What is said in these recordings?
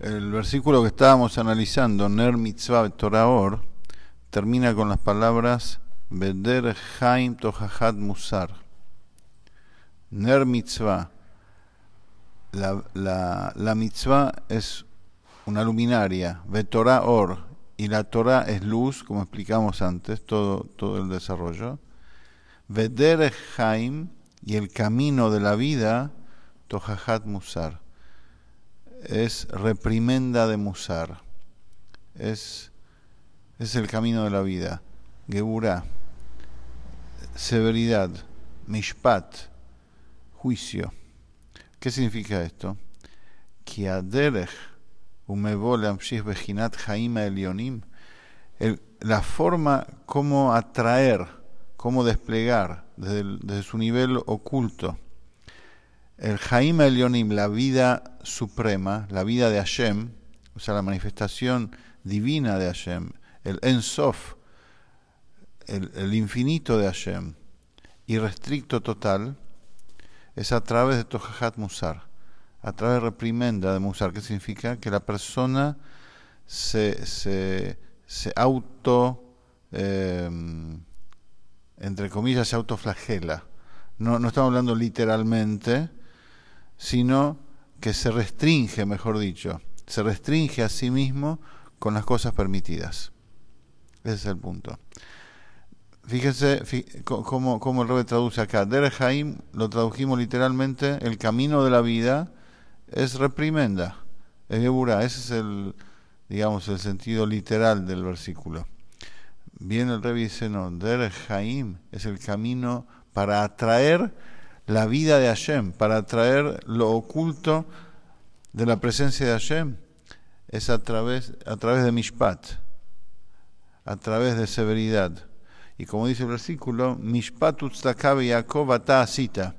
El versículo que estábamos analizando, Ner Mitzvah Toraor, termina con las palabras Beder Haim Tohahat Musar. Ner Mitzvah. La, mitzvah es una luminaria, Torah Or, y la Torah es luz, como explicamos antes, todo, todo el desarrollo. Veder Haim y el camino de la vida, Tohahat Musar es reprimenda de Musar. Es, es el camino de la vida. Geburah, severidad, mishpat, juicio. ¿Qué significa esto? la forma como atraer, cómo desplegar desde, desde su nivel oculto el Jaim Elionim, la vida suprema, la vida de Hashem, o sea, la manifestación divina de Hashem, el Ensof, el, infinito de Hashem, irrestricto total, es a través de Tohahat Musar, a través de reprimenda de Musar, que significa que la persona se, se, se auto, em, entre comillas, se autoflagela. No, no estamos hablando literalmente, sino que se restringe, mejor dicho, se restringe a sí mismo con las cosas permitidas. Ese es el punto. Fíjense cómo, el Rebe traduce acá. Der lo tradujimos literalmente, el camino de la vida es reprimenda, es Ese es el, digamos, el sentido literal del versículo. Bien el Rebbe dice, no, Der es el camino para atraer la vida de Hashem, para traer lo oculto de la presencia de Hashem, es a través, a través de Mishpat, a través de severidad. Y como dice el versículo, Mishpat utztakabe Yaakov asita.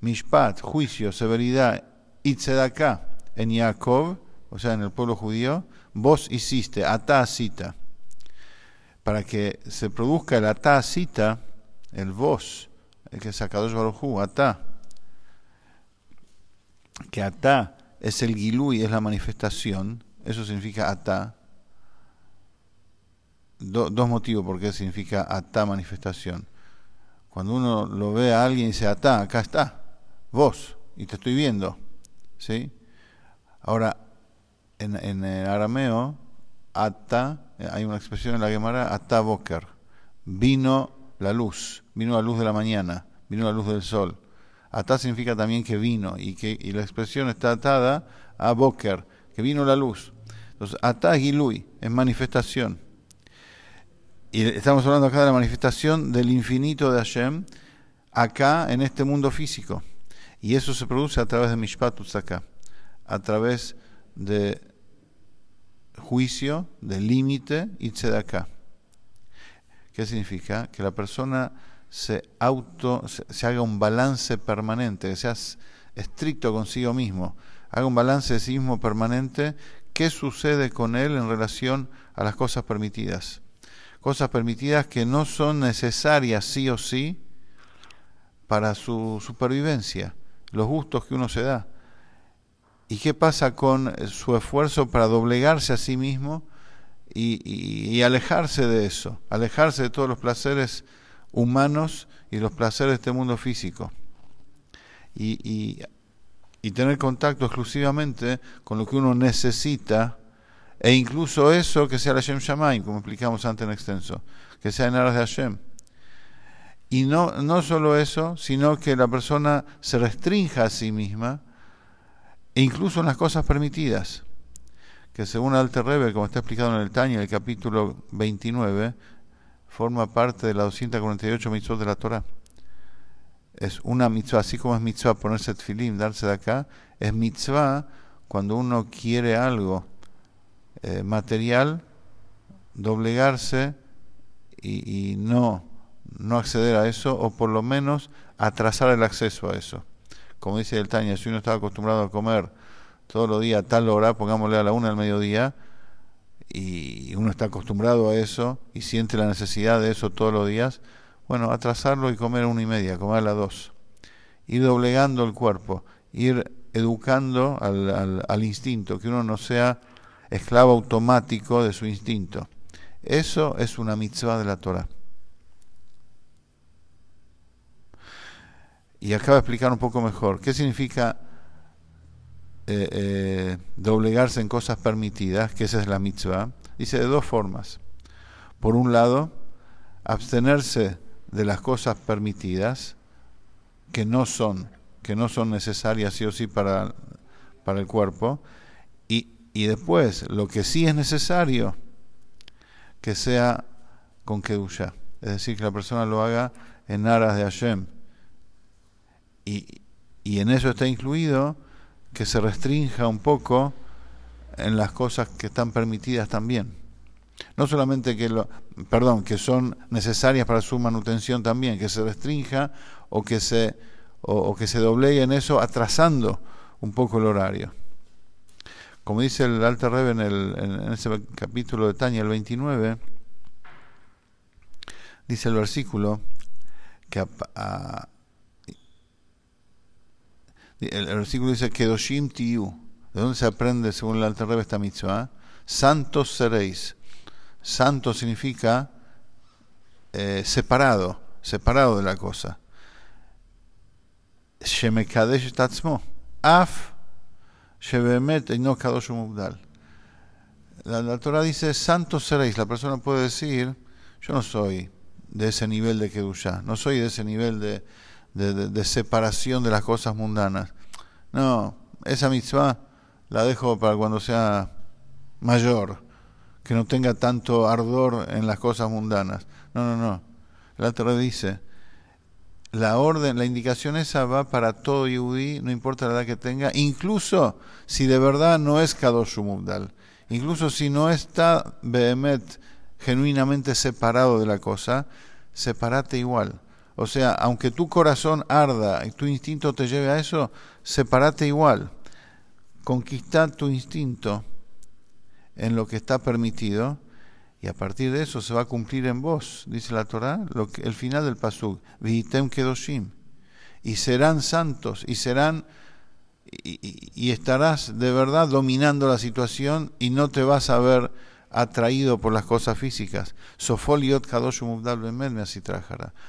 Mishpat, juicio, severidad, itzedaka en Yaakov, o sea, en el pueblo judío, vos hiciste, ata asita. Para que se produzca el ata asita, el vos, que es Akadosh Atá, que Atá es el Gilui, es la manifestación, eso significa Atá. dos motivos por qué significa Atá manifestación. Cuando uno lo ve a alguien y dice Atá, acá está, vos, y te estoy viendo. ¿sí? Ahora, en, el arameo, Atá, hay una expresión en la Gemara, Atá Boker, vino la luz, vino la luz de la mañana, vino la luz del sol. Atá significa también que vino y que y la expresión está atada a Boker, que vino la luz. Entonces, Atá Gilui es manifestación. Y estamos hablando acá de la manifestación del infinito de Hashem acá en este mundo físico. Y eso se produce a través de Mishpat acá, a través de juicio, de límite y tzedakah. ¿Qué significa? Que la persona se auto, se, haga un balance permanente, que seas estricto consigo mismo, haga un balance de sí mismo permanente, qué sucede con él en relación a las cosas permitidas. Cosas permitidas que no son necesarias sí o sí para su supervivencia, los gustos que uno se da. ¿Y qué pasa con su esfuerzo para doblegarse a sí mismo y, alejarse de eso, alejarse de todos los placeres humanos y los placeres de este mundo físico. Y, tener contacto exclusivamente con lo que uno necesita, e incluso eso que sea la Hashem Shamaim, como explicamos antes en extenso, que sea en aras de Hashem. Y no, no solo eso, sino que la persona se restrinja a sí misma, e incluso en las cosas permitidas que según Alter Rebbe, como está explicado en el Tanya, el capítulo 29, forma parte de las 248 mitzvot de la Torah. Es una mitzvah, así como es mitzvah ponerse tefilim, darse de acá, es mitzvah cuando uno quiere algo eh, material, doblegarse y, no, no acceder a eso, o por lo menos atrasar el acceso a eso. Como dice el Tanya, si uno estaba acostumbrado a comer todos los días a tal hora, pongámosle a la una del mediodía, y uno está acostumbrado a eso y siente la necesidad de eso todos los días, bueno, atrasarlo y comer a una y media, comer a las dos. Ir doblegando el cuerpo, ir educando al, al, instinto, que uno no sea esclavo automático de su instinto. Eso es una mitzvah de la Torah. Y acaba de explicar un poco mejor qué significa eh, eh, doblegarse en cosas permitidas, que esa es la mitzvah. Dice de dos formas. Por un lado, abstenerse de las cosas permitidas que no son, que no son necesarias sí o sí para, para el cuerpo, y, y después lo que sí es necesario, que sea con Kedusha, es decir, que la persona lo haga en aras de Hashem. Y, y en eso está incluido que se restrinja un poco en las cosas que están permitidas también. No solamente que lo, perdón, que son necesarias para su manutención también, que se restrinja o que se o, que se doblegue en eso atrasando un poco el horario. Como dice el Alter Rebbe en, el, en, ese capítulo de Tania, el 29, dice el versículo que el, versículo dice Kedoshim Tiu. ¿De dónde se aprende según el Alter Rebbe esta mitzvah? Santos seréis. Santo significa eh, separado, separado de la cosa. Shemekadesh tatzmo. Af shebemet no kadosh mubdal. La, la Torah dice, santos seréis. La persona puede decir, yo no soy de ese nivel de Kedushá, no soy de ese nivel de, de, separación de las cosas mundanas. No, esa mitzvah la dejo para cuando sea mayor, que no tenga tanto ardor en las cosas mundanas. No, no, no. La otra dice, la orden, la indicación esa va para todo yudí, no importa la edad que tenga, incluso si de verdad no es Kadosh Mubdal, incluso si no está Behemet genuinamente separado de la cosa, separate igual. O sea, aunque tu corazón arda y tu instinto te lleve a eso, separate igual. Conquista tu instinto en lo que está permitido y a partir de eso se va a cumplir en vos, dice la Torá, el final del pasuk, vihitem kedoshim, y serán santos y serán y, estarás de verdad dominando la situación y no te vas a ver atraído por las cosas físicas. Sofoliot kadosh.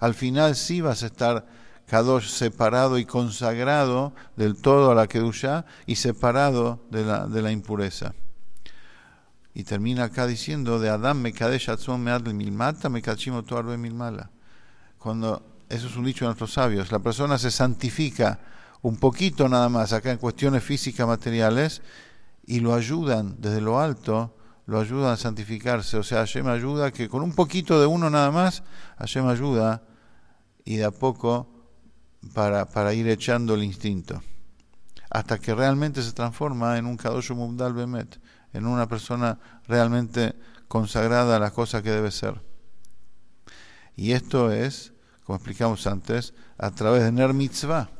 Al final sí vas a estar kadosh separado y consagrado del todo a la kedusha y separado de la, de la impureza. Y termina acá diciendo de Adam me kadesh me milmata me kachimo milmala. Cuando eso es un dicho de nuestros sabios, la persona se santifica un poquito nada más acá en cuestiones físicas materiales y lo ayudan desde lo alto lo ayuda a santificarse. O sea, Hashem ayuda que con un poquito de uno nada más, Hashem ayuda y de a poco para, para ir echando el instinto. Hasta que realmente se transforma en un Kadosh Mubdal Bemet, en una persona realmente consagrada a las cosas que debe ser. Y esto es, como explicamos antes, a través de Ner Mitzvah.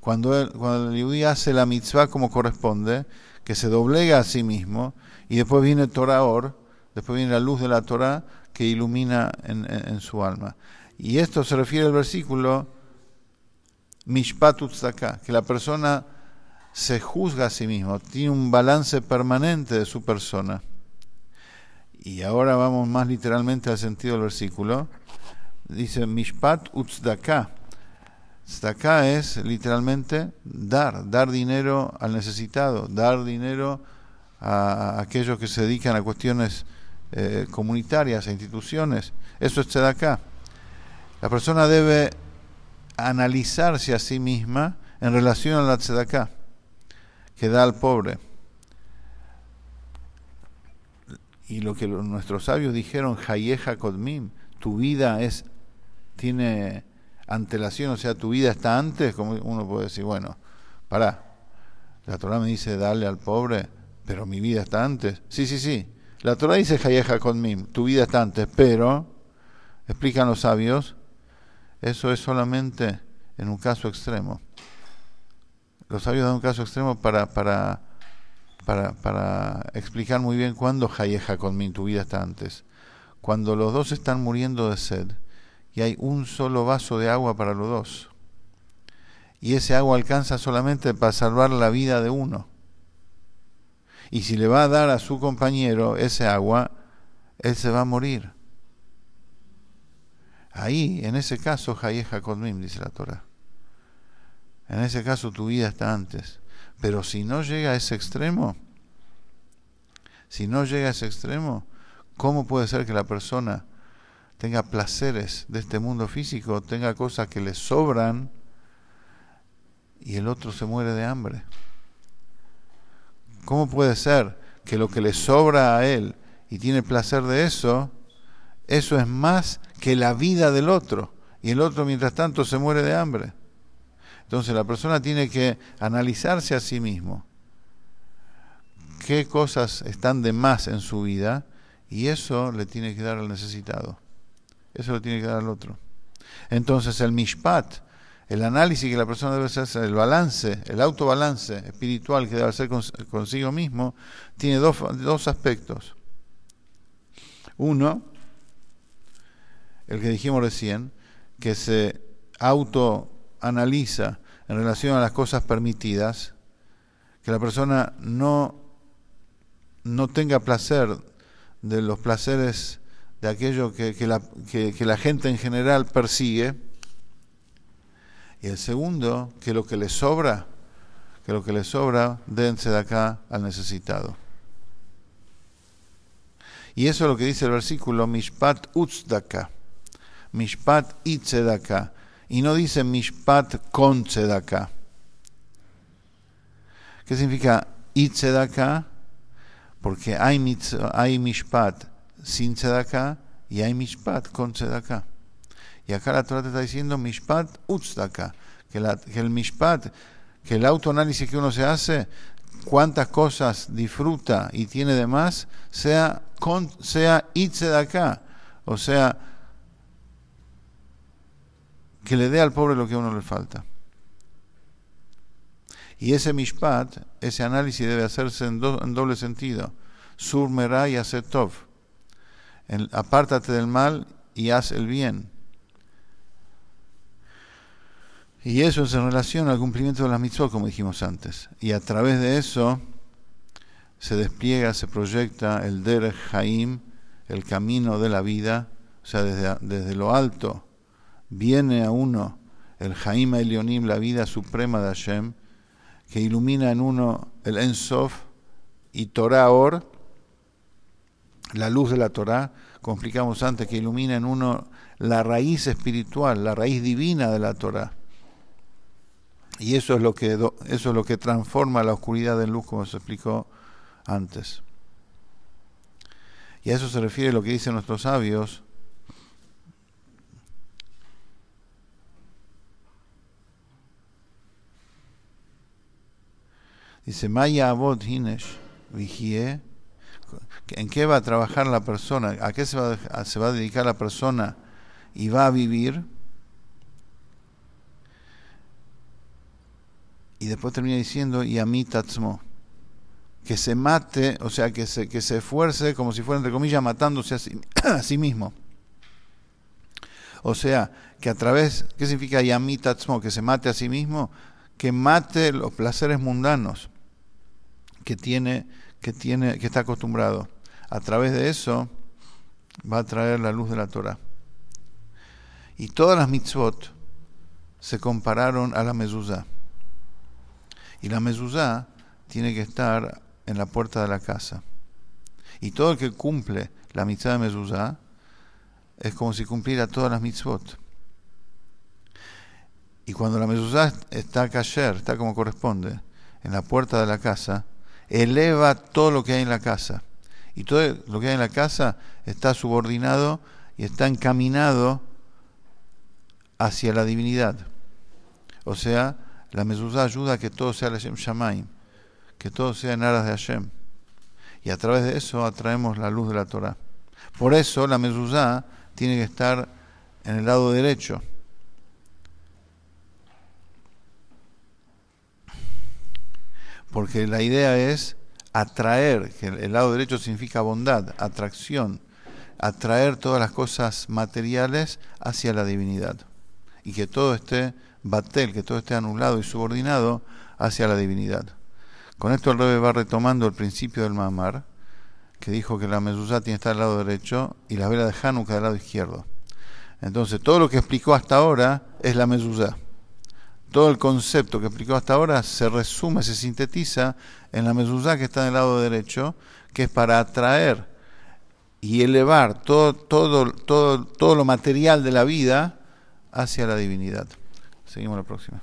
Cuando cuando el Yudí hace la mitzvah como corresponde, que se doblega a sí mismo, y después viene Torah Or, después viene la luz de la Torah que ilumina en, su alma. Y esto se refiere al versículo Mishpat que la persona se juzga a sí mismo, tiene un balance permanente de su persona. Y ahora vamos más literalmente al sentido del versículo. Dice Mishpat Utzdaka. Tzedakah es literalmente dar, dar dinero al necesitado, dar dinero a aquellos que se dedican a cuestiones eh, comunitarias, a instituciones. Eso es acá. La persona debe analizarse a sí misma en relación a la tzedaká que da al pobre. Y lo que nuestros sabios dijeron, Hayeja Kodmim, tu vida es, tiene antelación, o sea, tu vida está antes, como uno puede decir, bueno, pará, la Torah me dice darle al pobre, pero mi vida está antes. Sí, sí, sí. La Torah dice Hayeja Konmim, tu vida está antes, pero, explican los sabios, eso es solamente en un caso extremo. Los sabios dan un caso extremo para, para, para, para explicar muy bien cuándo Hayeja Konmim, tu vida está antes. Cuando los dos están muriendo de sed y hay un solo vaso de agua para los dos. y ese agua alcanza solamente para salvar la vida de uno. Y si le va a dar a su compañero ese agua, él se va a morir. Ahí, en ese caso, Hayeja Kodmim, dice la Torah. En ese caso tu vida está antes. Pero si no llega a ese extremo, si no llega a ese extremo, ¿cómo puede ser que la persona tenga placeres de este mundo físico, tenga cosas que le sobran y el otro se muere de hambre? ¿Cómo puede ser que lo que le sobra a él y tiene placer de eso, eso es más que la vida del otro y el otro mientras tanto se muere de hambre? Entonces la persona tiene que analizarse a sí mismo qué cosas están de más en su vida y eso le tiene que dar al necesitado. Eso le tiene que dar al otro. Entonces el mishpat, el análisis que la persona debe hacer, el balance, el autobalance espiritual que debe hacer consigo mismo, tiene dos, dos aspectos. Uno, el que dijimos recién, que se autoanaliza en relación a las cosas permitidas, que la persona no, no tenga placer de los placeres de aquello que, la, que la gente en general persigue, y el segundo, que lo que le sobra, que lo que le sobra, dense de acá al necesitado. Y eso es lo que dice el versículo, Mishpat Utzdaka, Mishpat Itzedaka, y no dice Mishpat con Tzedaka. ¿Qué significa Itzedaka? Porque hay, hay Mishpat sin Tzedaka y hay Mishpat con Tzedaka. Y acá la Torah te está diciendo Mishpat Utzdaka, que, que el Mishpat, que el autoanálisis que uno se hace, cuántas cosas disfruta y tiene de más, sea, con, sea Itzedaka, o sea, que le dé al pobre lo que a uno le falta. Y ese mishpat, ese análisis debe hacerse en, doble sentido. Sur y asetov. Apártate del mal y haz el bien. Y eso es en relación al cumplimiento de las mitzvot, como dijimos antes. Y a través de eso se despliega, se proyecta el Der Haim, el camino de la vida, o sea, desde, desde lo alto viene a uno el Jaime Elionim, la vida suprema de Hashem, que ilumina en uno el Ensof y Torah Or, la luz de la Torah, como explicamos antes, que ilumina en uno la raíz espiritual, la raíz divina de la Torah. Y eso es lo que, eso es lo que transforma la oscuridad en luz, como se explicó antes. Y a eso se refiere lo que dicen nuestros sabios Dice, Maya Abod Hinesh, vigie. ¿En qué va a trabajar la persona? ¿A qué se va a, dedicar la persona y va a vivir? Y después termina diciendo, y a mí tatzmo. Que se mate, o sea, que se, que se esfuerce como si fuera, entre comillas, matándose a sí, a sí mismo. O sea, que a través, ¿qué significa yami tatzmo? Que se mate a sí mismo, que mate los placeres mundanos que tiene, que tiene, que está acostumbrado. A través de eso va a traer la luz de la Torah. Y todas las mitzvot se compararon a la mezuzá. Y la mezuzá tiene que estar en la puerta de la casa. Y todo el que cumple la mitzvah de mezuzá es como si cumpliera todas las mitzvot. Y cuando la mezuzá está kasher, está como corresponde, en la puerta de la casa, eleva todo lo que hay en la casa. Y todo lo que hay en la casa está subordinado y está encaminado hacia la divinidad. O sea, la mezuzá ayuda a que todo sea Hashem Shamaim, que todo sea en aras de Hashem. Y a través de eso atraemos la luz de la Torah. Por eso la mezuzá tiene que estar en el lado derecho porque la idea es atraer, que el lado derecho significa bondad, atracción, atraer todas las cosas materiales hacia la divinidad. y que todo esté batel, que todo esté anulado y subordinado hacia la divinidad. Con esto el Rebbe va retomando el principio del Mamar, que dijo que la mezuzá tiene que estar al lado derecho y la vela de Hanukkah del lado izquierdo. Entonces, todo lo que explicó hasta ahora es la mezuzá. Todo el concepto que explicó hasta ahora se resume, se sintetiza en la mezuzá que está del lado derecho, que es para atraer y elevar todo, todo, todo, todo lo material de la vida hacia la divinidad. Seguimos la próxima.